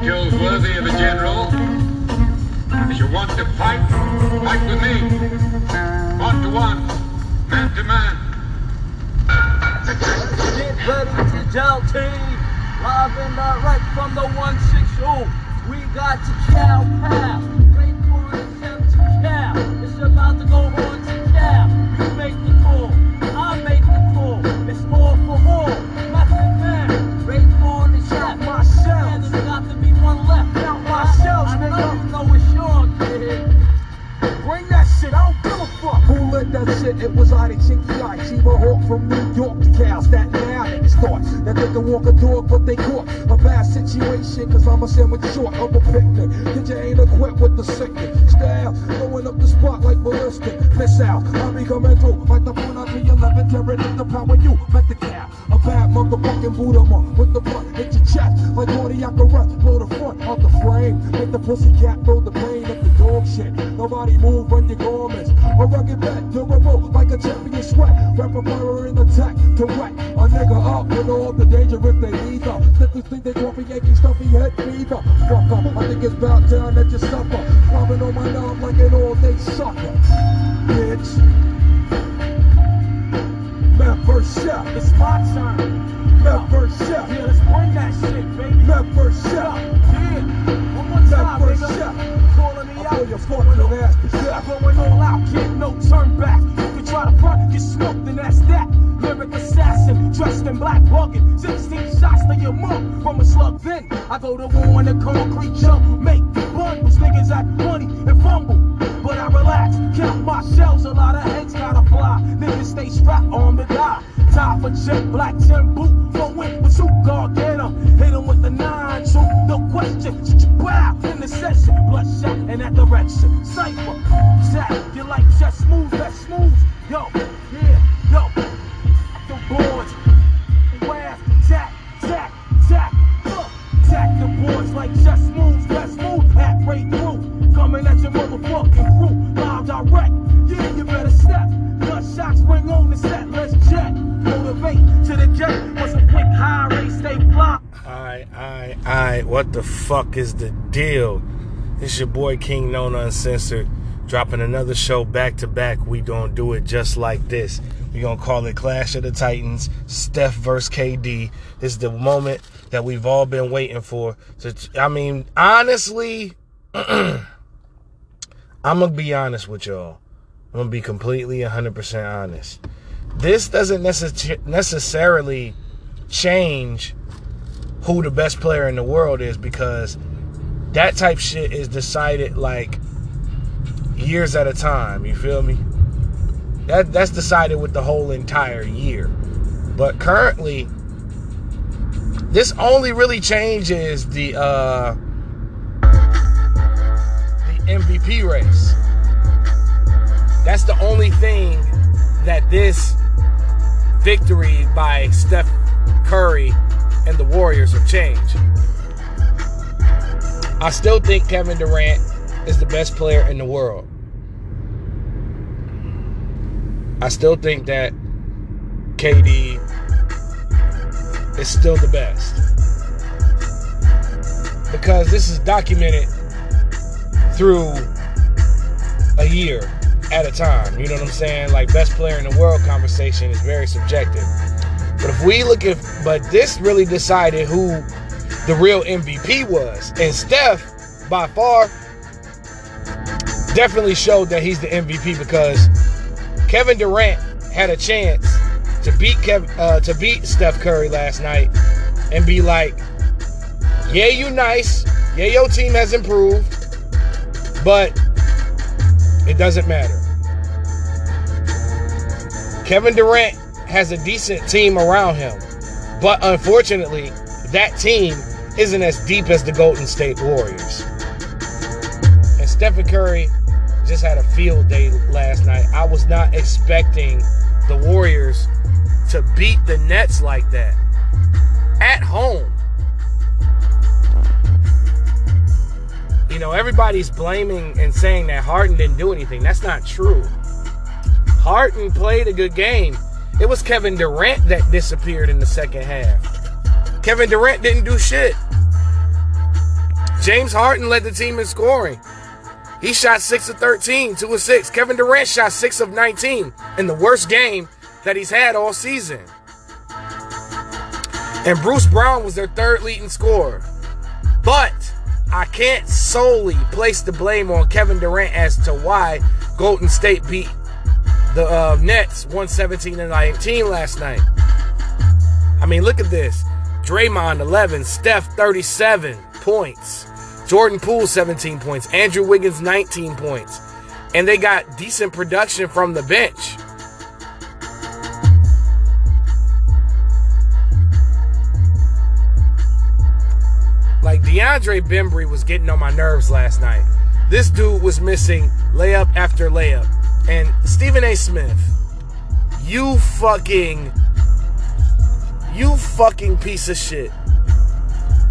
skills worthy of a general. If you want to fight, fight with me. One to one, man to man. Get ready to gel team. Live and direct from the 160. We got to cow pow. Great for attempt to cow. It's about to go that shit? It was Adi Chinky Ike. She was hawk from New York to Cal. Staten now niggas thought that they can walk a dog, but they caught a bad situation. Cause I'm a sandwich short of a picnic. Cause you ain't equipped with the sickness. Style, blowing up the spot like ballistic. Miss out, I'll be coming through like the 11. Tearing up the power you met the cow. A bad motherfucking Buddha monk with the blunt. Hit your chest like Marty Akareth. Blow the front of the frame. Make the pussy cat throw the pain of the dog shit. Nobody move, run your garments. A rugged bet, durable like a champion sweat. Rapper fire in attack to wet. A nigga up with all the danger if they either. Niggas think they coffee Yankee stuffy head fever. Fuck up, I think it's about time that you suffer. Climbing on my knob like an all day sucker. Bitch. Man first shot. It's my turn. Man first shot. Yeah, let's bring that shit, baby. Man first shot. Yeah. One more time, first shot. Out. pull your fucking ass to I'm going all out, kid, no turn back. You can try to front, get smoked, and that's that. Lyric assassin, dressed in black bugging. 16 shots to your mug from a slug. Then I go to war in the concrete jump. Make the bundles, niggas act funny and fumble. But I relax, count my shells, a lot of heads gotta fly. Niggas stay strapped on to die. Tie for jet, black tin boot, go with suit guard, get 'em. Hit 'em with the nine, shoot, no question. Wow, in the session, bloodshot in that direction. Cypher, Zach, you like just smooth, that smooth. Yo, Alright, alright. What the fuck is the deal? It's your boy King Known Uncensored. Dropping another show back to back. We gonna do it just like this. We gonna call it Clash of the Titans, Steph versus KD. This is the moment that we've all been waiting for. So, I mean, honestly, I'm gonna be honest with y'all. I'm gonna be completely 100% honest. This doesn't necess- necessarily change who the best player in the world is because that type shit is decided like years at a time. You feel me? That that's decided with the whole entire year. But currently, this only really changes the uh the MVP race. That's the only thing that this victory by Steph Curry and the Warriors have changed. I still think Kevin Durant is the best player in the world. I still think that KD is still the best. Because this is documented through a year at a time. You know what I'm saying? Like best player in the world conversation is very subjective. But if we look at but this really decided who the real MVP was. And Steph, by far, definitely showed that he's the MVP because Kevin Durant had a chance to beat Kev, uh, to beat Steph Curry last night and be like, "Yeah, you nice. Yeah, your team has improved, but it doesn't matter." Kevin Durant has a decent team around him, but unfortunately, that team isn't as deep as the Golden State Warriors. And Stephen Curry just had a field day last night. I was not expecting the Warriors to beat the Nets like that at home. You know, everybody's blaming and saying that Harden didn't do anything. That's not true. Harden played a good game. It was Kevin Durant that disappeared in the second half. Kevin Durant didn't do shit. James Harden led the team in scoring. He shot 6 of 13, 2 of 6. Kevin Durant shot 6 of 19 in the worst game that he's had all season. And Bruce Brown was their third leading scorer. But I can't solely place the blame on Kevin Durant as to why Golden State beat the uh, Nets 117 and 19 last night. I mean, look at this. Draymond 11, Steph 37 points, Jordan Poole 17 points, Andrew Wiggins 19 points. And they got decent production from the bench. Like DeAndre Bembry was getting on my nerves last night. This dude was missing layup after layup. And Stephen A. Smith, you fucking, you fucking piece of shit.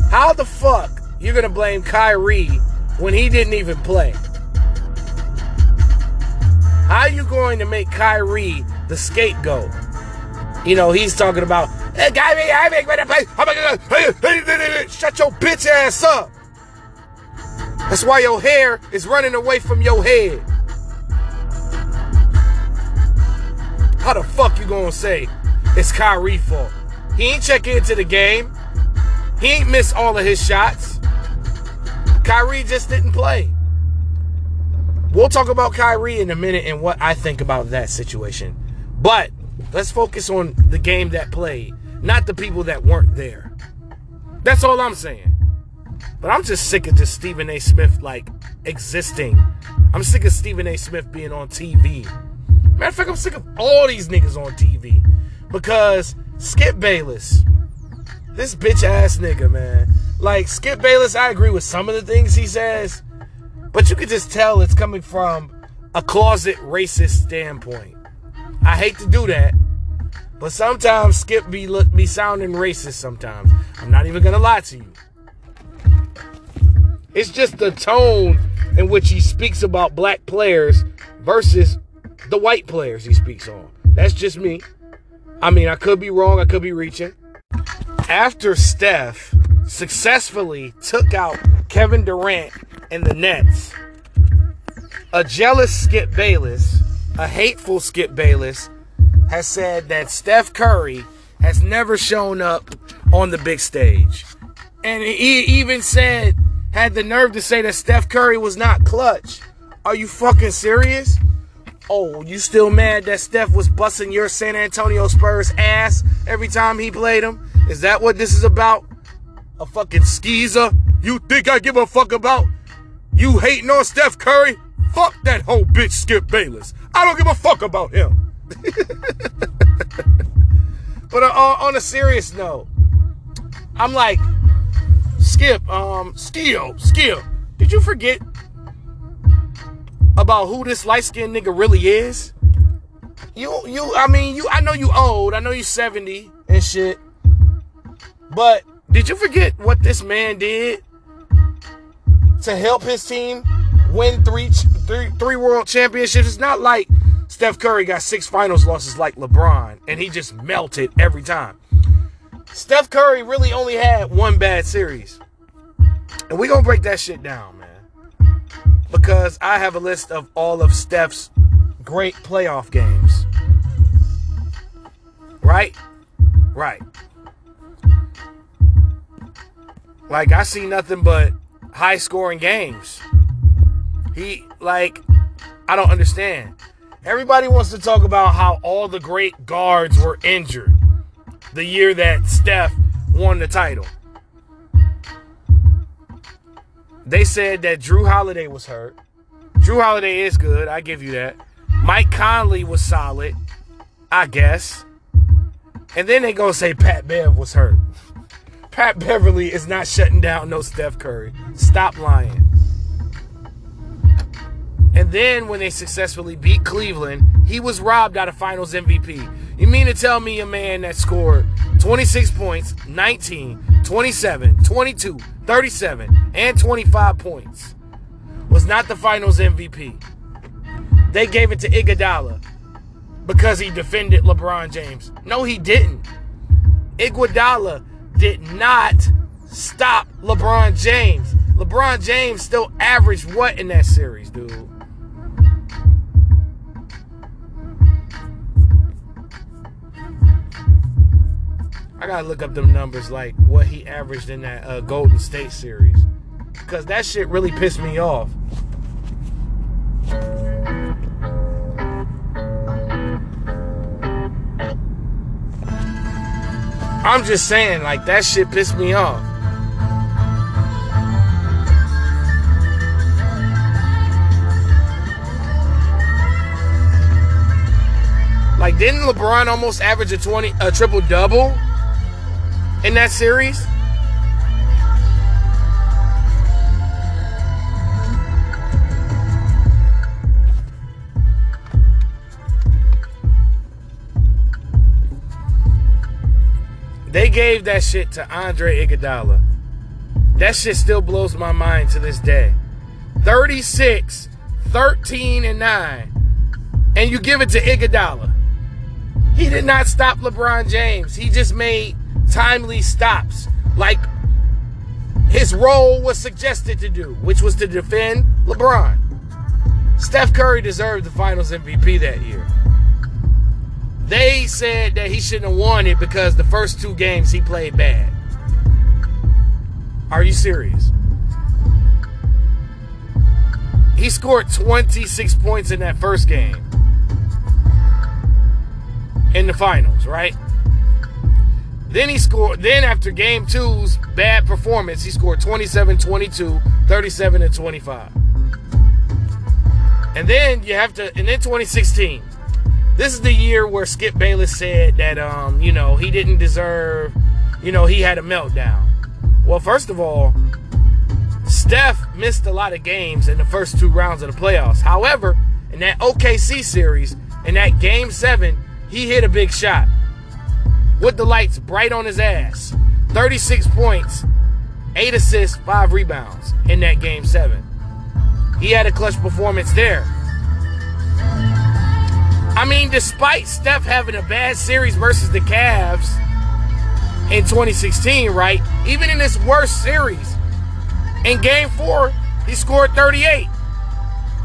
How the fuck you're gonna blame Kyrie when he didn't even play? How are you going to make Kyrie the scapegoat? You know, he's talking about, hey, Kyrie, I make better play. I'm gonna shut your bitch ass up. That's why your hair is running away from your head. How the fuck you gonna say it's Kyrie fault? He ain't check into the game. He ain't missed all of his shots. Kyrie just didn't play. We'll talk about Kyrie in a minute and what I think about that situation. But let's focus on the game that played, not the people that weren't there. That's all I'm saying. But I'm just sick of just Stephen A. Smith like existing. I'm sick of Stephen A. Smith being on TV. Matter of fact, I'm sick of all these niggas on TV. Because Skip Bayless, this bitch ass nigga, man. Like, Skip Bayless, I agree with some of the things he says, but you could just tell it's coming from a closet racist standpoint. I hate to do that, but sometimes Skip be look be sounding racist sometimes. I'm not even gonna lie to you. It's just the tone in which he speaks about black players versus the white players he speaks on. That's just me. I mean, I could be wrong, I could be reaching. After Steph successfully took out Kevin Durant and the Nets, a jealous Skip Bayless, a hateful Skip Bayless, has said that Steph Curry has never shown up on the big stage. And he even said, had the nerve to say that Steph Curry was not clutch. Are you fucking serious? Oh, you still mad that Steph was busting your San Antonio Spurs ass every time he played them? Is that what this is about? A fucking skeezer? You think I give a fuck about? You hating on Steph Curry? Fuck that whole bitch Skip Bayless. I don't give a fuck about him. but uh, on a serious note, I'm like, Skip, um, Skip, Skip, did you forget about who this light skinned nigga really is? You, you, I mean, you, I know you old, I know you 70 and shit, but did you forget what this man did to help his team win three, three, three world championships? It's not like Steph Curry got six finals losses like LeBron and he just melted every time. Steph Curry really only had one bad series. And we're going to break that shit down, because I have a list of all of Steph's great playoff games. Right? Right. Like, I see nothing but high scoring games. He, like, I don't understand. Everybody wants to talk about how all the great guards were injured the year that Steph won the title. They said that Jrue Holiday was hurt. Jrue Holiday is good. I give you that. Mike Conley was solid. I guess. And then they gonna say Pat Bev was hurt. Pat Beverley is not shutting down no Steph Curry. Stop lying. And then when they successfully beat Cleveland, he was robbed out of finals MVP. You mean to tell me a man that scored 26 points, 19, 27, 22, 37, and 25 points was not the finals MVP? They gave it to Iguodala because he defended LeBron James. No, he didn't. Iguodala did not stop LeBron James. LeBron James still averaged what in that series, dude? I gotta look up them numbers, like what he averaged in that uh, Golden State series, because that shit really pissed me off. I'm just saying, like that shit pissed me off. Like, didn't LeBron almost average a 20 a triple double in that series? They gave that shit to Andre Iguodala. That shit still blows my mind to this day. 36, 13, and 9. And you give it to Iguodala. He did not stop LeBron James. He just made timely stops like his role was suggested to do, which was to defend LeBron. Steph Curry deserved the finals MVP that year. They said that he shouldn't have won it because the first two games he played bad. Are you serious? He scored 26 points in that first game in the finals, right? Then he scored, then after game two's bad performance, he scored 27, 22, 37, and 25. And then you have to, and then 2016. This is the year where Skip Bayless said that, um, you know, he didn't deserve, you know, he had a meltdown. Well, first of all, Steph missed a lot of games in the first two rounds of the playoffs. However, in that OKC series, in that game seven, he hit a big shot with the lights bright on his ass. 36 points, 8 assists, 5 rebounds in that game 7. He had a clutch performance there. I mean, despite Steph having a bad series versus the Cavs in 2016, right? Even in this worst series, in game 4, he scored 38.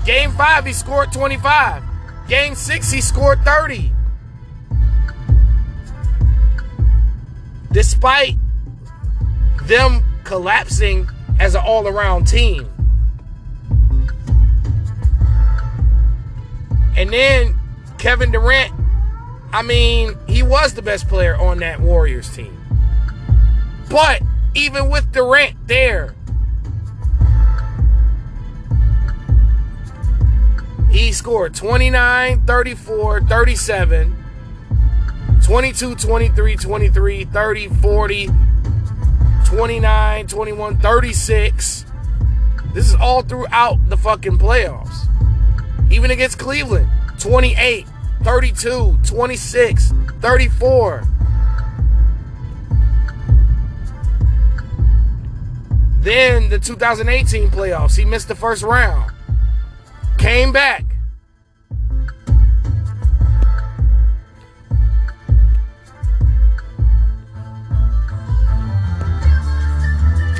Game 5, he scored 25. Game 6, he scored 30. Despite them collapsing as an all around team. And then Kevin Durant, I mean, he was the best player on that Warriors team. But even with Durant there, he scored 29, 34, 37. 22, 23, 23, 30, 40, 29, 21, 36. This is all throughout the fucking playoffs. Even against Cleveland, 28, 32, 26, 34. Then the 2018 playoffs, he missed the first round. Came back.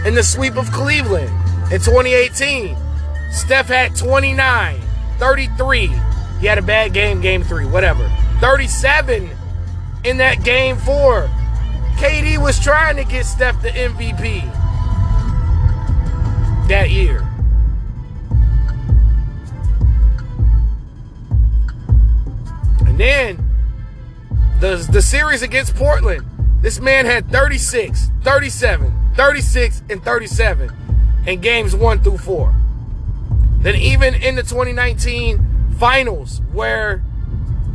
In the sweep of Cleveland in 2018. Steph had 29, 33. He had a bad game, game three, whatever. 37 in that game four. KD was trying to get Steph the MVP that year. And then the, the series against Portland, this man had 36, 37, 36 and 37 in games one through four. Then even in the 2019 finals where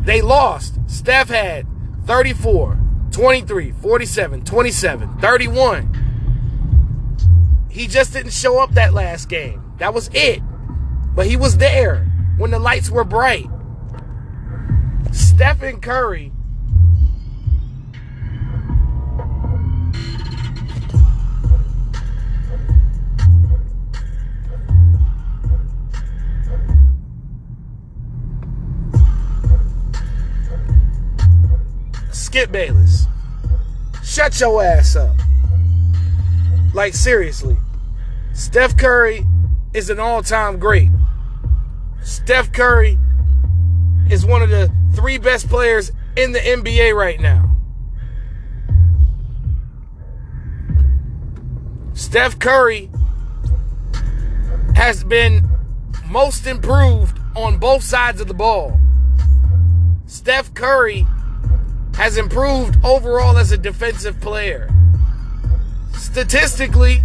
they lost, Steph had 34, 23, 47, 27, 31. He just didn't show up that last game. That was it. But he was there when the lights were bright. Stephen Curry Shut your ass up. Like, seriously. Steph Curry is an all time great. Steph Curry is one of the three best players in the NBA right now. Steph Curry has been most improved on both sides of the ball. Steph Curry has improved overall as a defensive player. Statistically,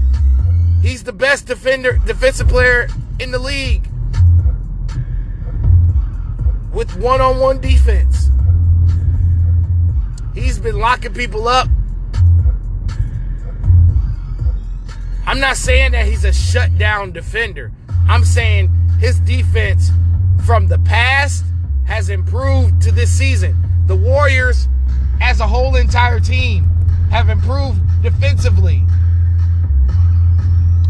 he's the best defender defensive player in the league with one-on-one defense. He's been locking people up. I'm not saying that he's a shutdown defender. I'm saying his defense from the past has improved to this season. The Warriors, as a whole entire team, have improved defensively.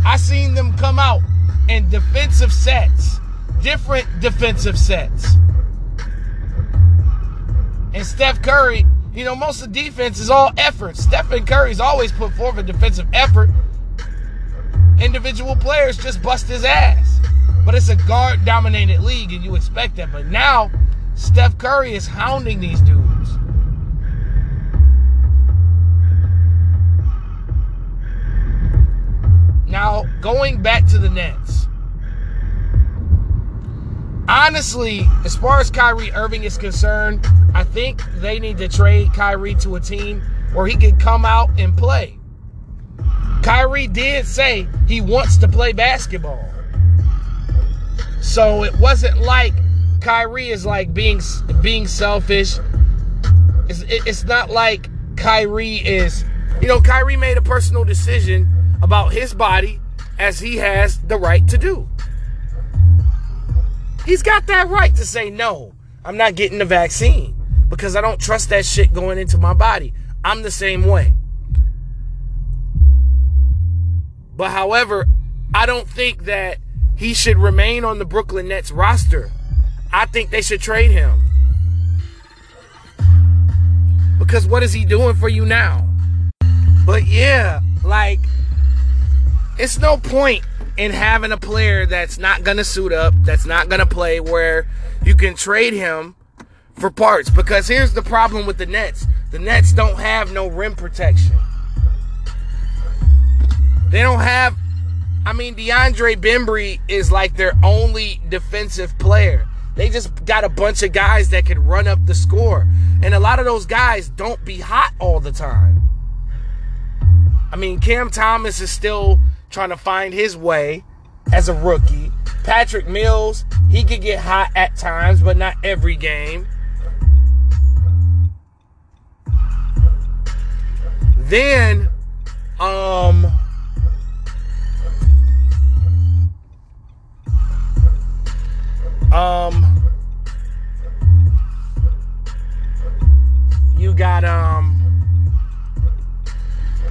I seen them come out in defensive sets, different defensive sets. And Steph Curry, you know, most of the defense is all effort. Stephen Curry's always put forth a defensive effort. Individual players just bust his ass. But it's a guard dominated league, and you expect that. But now, Steph Curry is hounding these dudes. Now, going back to the Nets. Honestly, as far as Kyrie Irving is concerned, I think they need to trade Kyrie to a team where he can come out and play. Kyrie did say he wants to play basketball. So it wasn't like Kyrie is like being being selfish. It's, it's not like Kyrie is, you know, Kyrie made a personal decision about his body as he has the right to do. He's got that right to say, no, I'm not getting the vaccine because I don't trust that shit going into my body. I'm the same way. But however, I don't think that he should remain on the Brooklyn Nets roster. I think they should trade him. Because what is he doing for you now? But yeah, like, it's no point in having a player that's not going to suit up, that's not going to play, where you can trade him for parts. Because here's the problem with the Nets the Nets don't have no rim protection. They don't have. I mean, DeAndre Bembry is like their only defensive player. They just got a bunch of guys that can run up the score. And a lot of those guys don't be hot all the time. I mean, Cam Thomas is still trying to find his way as a rookie. Patrick Mills, he could get hot at times, but not every game. Then, um, Um, you got um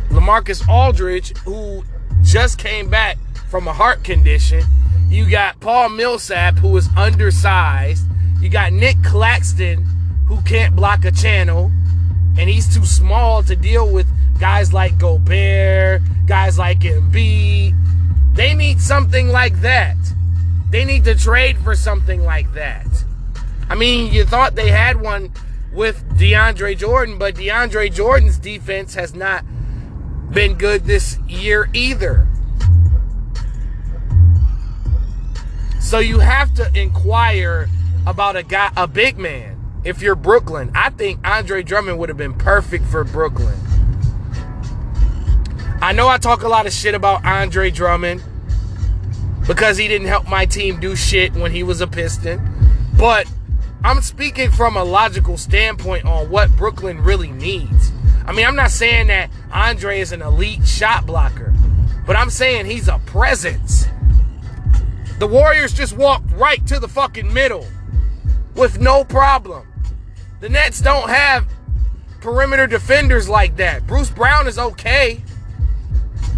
LaMarcus Aldridge, who just came back from a heart condition. You got Paul Millsap, who is undersized. You got Nick Claxton, who can't block a channel, and he's too small to deal with guys like Gobert, guys like Embiid. They need something like that. They need to trade for something like that. I mean, you thought they had one with DeAndre Jordan, but DeAndre Jordan's defense has not been good this year either. So you have to inquire about a guy, a big man. If you're Brooklyn, I think Andre Drummond would have been perfect for Brooklyn. I know I talk a lot of shit about Andre Drummond because he didn't help my team do shit when he was a Piston. But I'm speaking from a logical standpoint on what Brooklyn really needs. I mean, I'm not saying that Andre is an elite shot blocker, but I'm saying he's a presence. The Warriors just walked right to the fucking middle with no problem. The Nets don't have perimeter defenders like that. Bruce Brown is okay,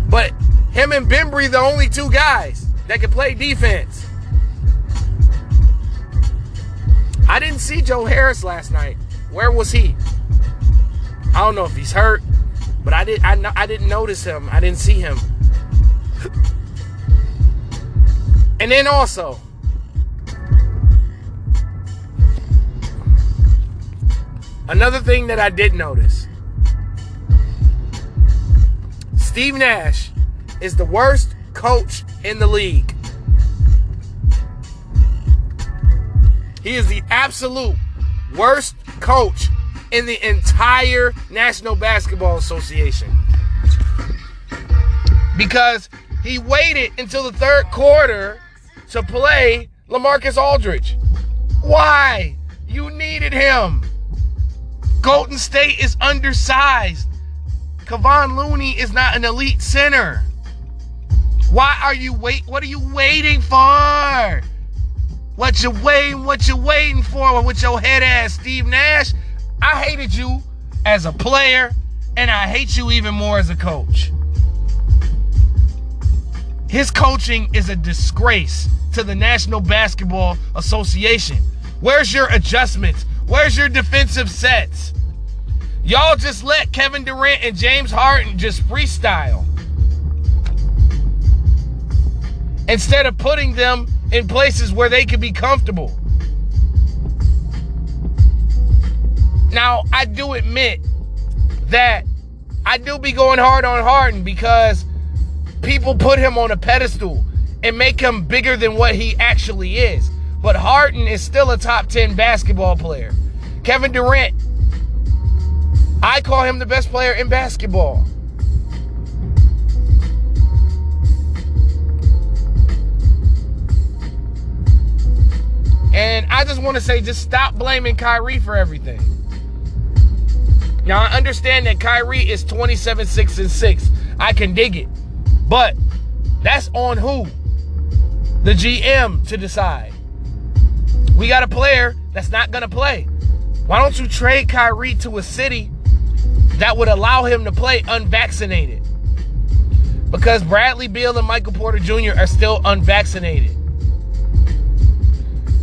but him and Bembry are the only two guys that can play defense. I didn't see Joe Harris last night. Where was he? I don't know if he's hurt, but I did. I I didn't notice him. I didn't see him. And then also, another thing that I did notice Steve Nash is the worst coach in the league. He is the absolute worst coach in the entire National Basketball Association. Because he waited until the third quarter to play LaMarcus Aldridge. Why? You needed him. Golden State is undersized. Kevon Looney is not an elite center. Why are you wait? What are you waiting for? What you waiting? What you waiting for with your head ass, Steve Nash? I hated you as a player, and I hate you even more as a coach. His coaching is a disgrace to the National Basketball Association. Where's your adjustments? Where's your defensive sets? Y'all just let Kevin Durant and James Harden just freestyle. Instead of putting them in places where they could be comfortable. Now, I do admit that I do be going hard on Harden because people put him on a pedestal and make him bigger than what he actually is. But Harden is still a top 10 basketball player. Kevin Durant I call him the best player in basketball. And I just want to say, just stop blaming Kyrie for everything. Now, I understand that Kyrie is 27, 6, and 6. I can dig it. But that's on who? The GM to decide. We got a player that's not to play. Why don't you trade Kyrie to a city that would allow him to play unvaccinated. Because Bradley Beal and Michael Porter Jr. are still unvaccinated.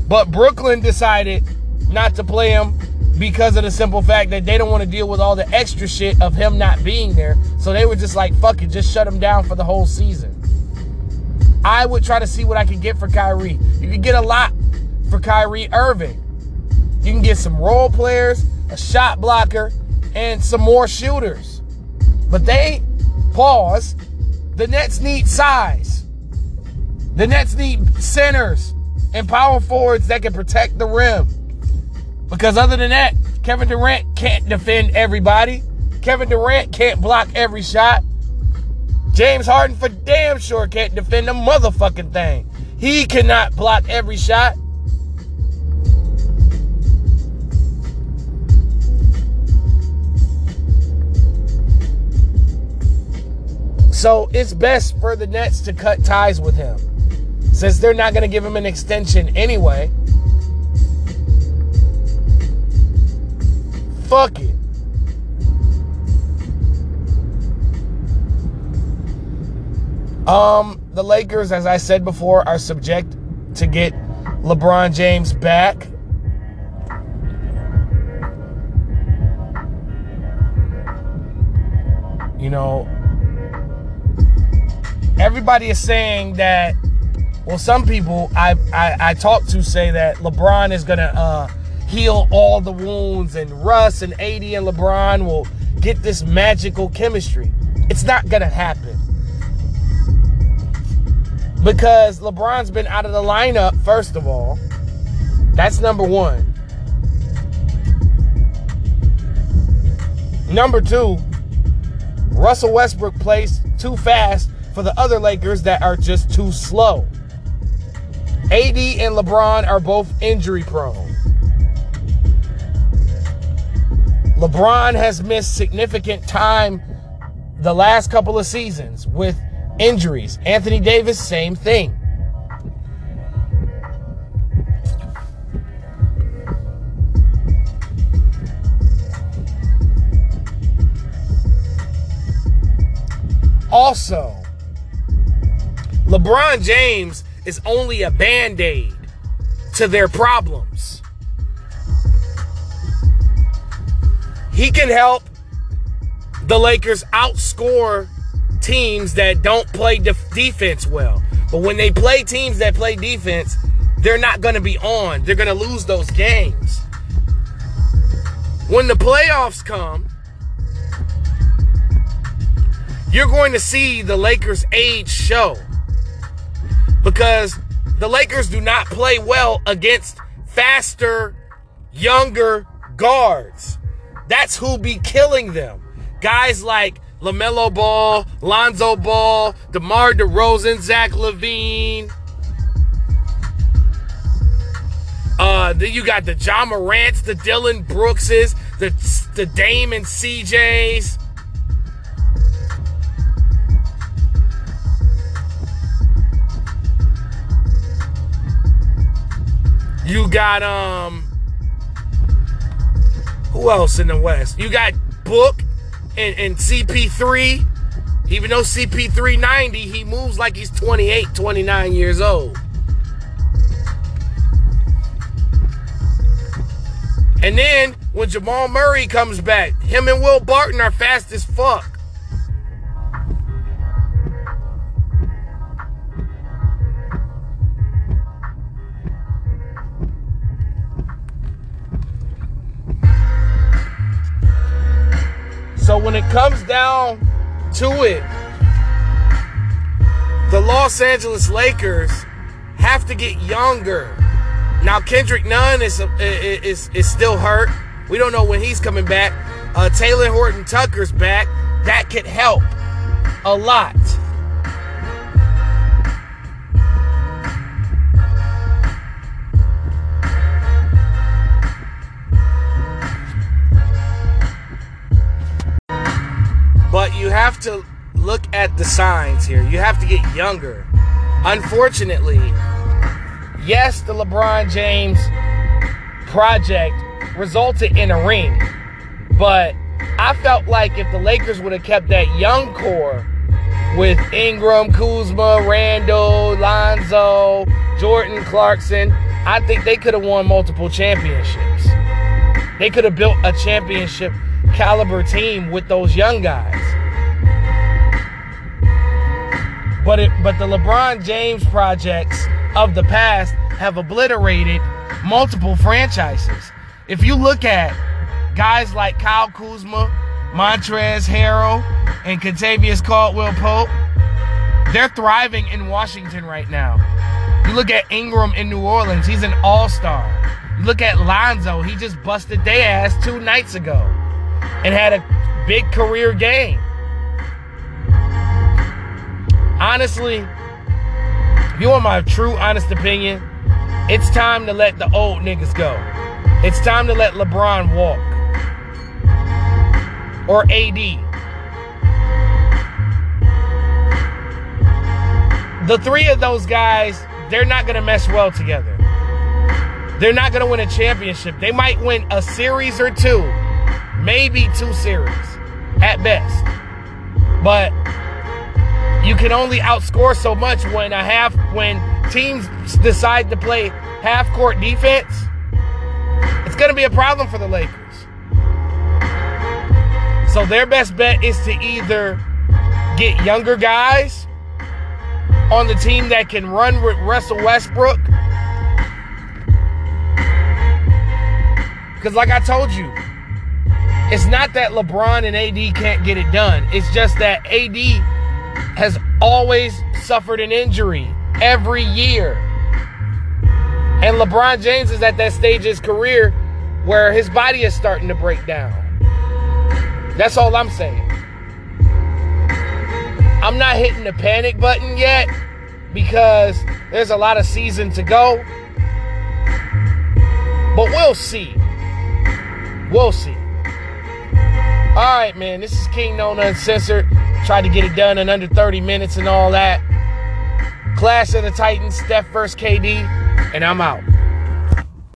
But Brooklyn decided not to play him because of the simple fact that they don't want to deal with all the extra shit of him not being there. So they were just like, fuck it, just shut him down for the whole season. I would try to see what I could get for Kyrie. You can get a lot for Kyrie Irving. You can get some role players, a shot blocker, and some more shooters. But they pause. The Nets need size. The Nets need centers and power forwards that can protect the rim. Because other than that, Kevin Durant can't defend everybody. Kevin Durant can't block every shot. James Harden for damn sure can't defend a motherfucking thing. He cannot block every shot. So it's best for the Nets to cut ties with him. Since they're not going to give him an extension anyway. Fuck it. Um, the Lakers, as I said before, are subject to get LeBron James back. You know, everybody is saying that. Well, some people I I, I talked to say that LeBron is gonna uh, heal all the wounds, and Russ and AD and LeBron will get this magical chemistry. It's not gonna happen because LeBron's been out of the lineup. First of all, that's number one. Number two, Russell Westbrook plays too fast for the other Lakers that are just too slow. AD and LeBron are both injury prone. LeBron has missed significant time the last couple of seasons with injuries. Anthony Davis, same thing. Also, LeBron James is only a band aid to their problems. He can help the Lakers outscore teams that don't play def- defense well. But when they play teams that play defense, they're not going to be on. They're going to lose those games. When the playoffs come, you're going to see the Lakers' age show because the Lakers do not play well against faster, younger guards. That's who be killing them. Guys like LaMelo Ball, Lonzo Ball, DeMar DeRozan, Zach LaVine. Uh, then you got the Ja Morants, the Dillon Brookses, the, the Dame and CJs. You got um who else in the West? You got Book and, and CP3. Even though CP3 90, he moves like he's 28, 29 years old. And then when Jamal Murray comes back, him and Will Barton are fast as fuck. When it comes down to it, the Los Angeles Lakers have to get younger. Now Kendrick Nunn is is is still hurt. We don't know when he's coming back. Uh, Talen Horton Tucker's back. That could help a lot. To look at the signs here. You have to get younger. Unfortunately, yes, the LeBron James project resulted in a ring. But I felt like if the Lakers would have kept that young core with Ingram, Kuzma, Randle, Lonzo, Jordan Clarkson, I think they could have won multiple championships. They could have built a championship caliber team with those young guys. But it, but the LeBron James projects of the past have obliterated multiple franchises. If you look at guys like Kyle Kuzma, Montrezl Harrell, and Kentavious Caldwell Pope, they're thriving in Washington right now. You look at Ingram in New Orleans, he's an all-star. You look at Lonzo, he just busted their ass two nights ago and had a big career game. Honestly, if you want my true honest opinion, it's time to let the old niggas go. It's time to let LeBron walk. Or AD. The three of those guys, they're not going to mesh well together. They're not going to win a championship. They might win a series or two, maybe two series at best. But you can only outscore so much when a half when teams decide to play half court defense. It's going to be a problem for the Lakers. So their best bet is to either get younger guys on the team that can run with Russell Westbrook. Because, like I told you, it's not that LeBron and AD can't get it done. It's just that AD has always suffered an injury every year. And LeBron James is at that stage of his career where his body is starting to break down. That's all I'm saying. I'm not hitting the panic button yet because there's a lot of season to go. But we'll see. We'll see. All right, man. This is King Known Uncensored. Tried to get it done in under 30 minutes and all that. Clash of the Titans, Steph versus KD, and I'm out.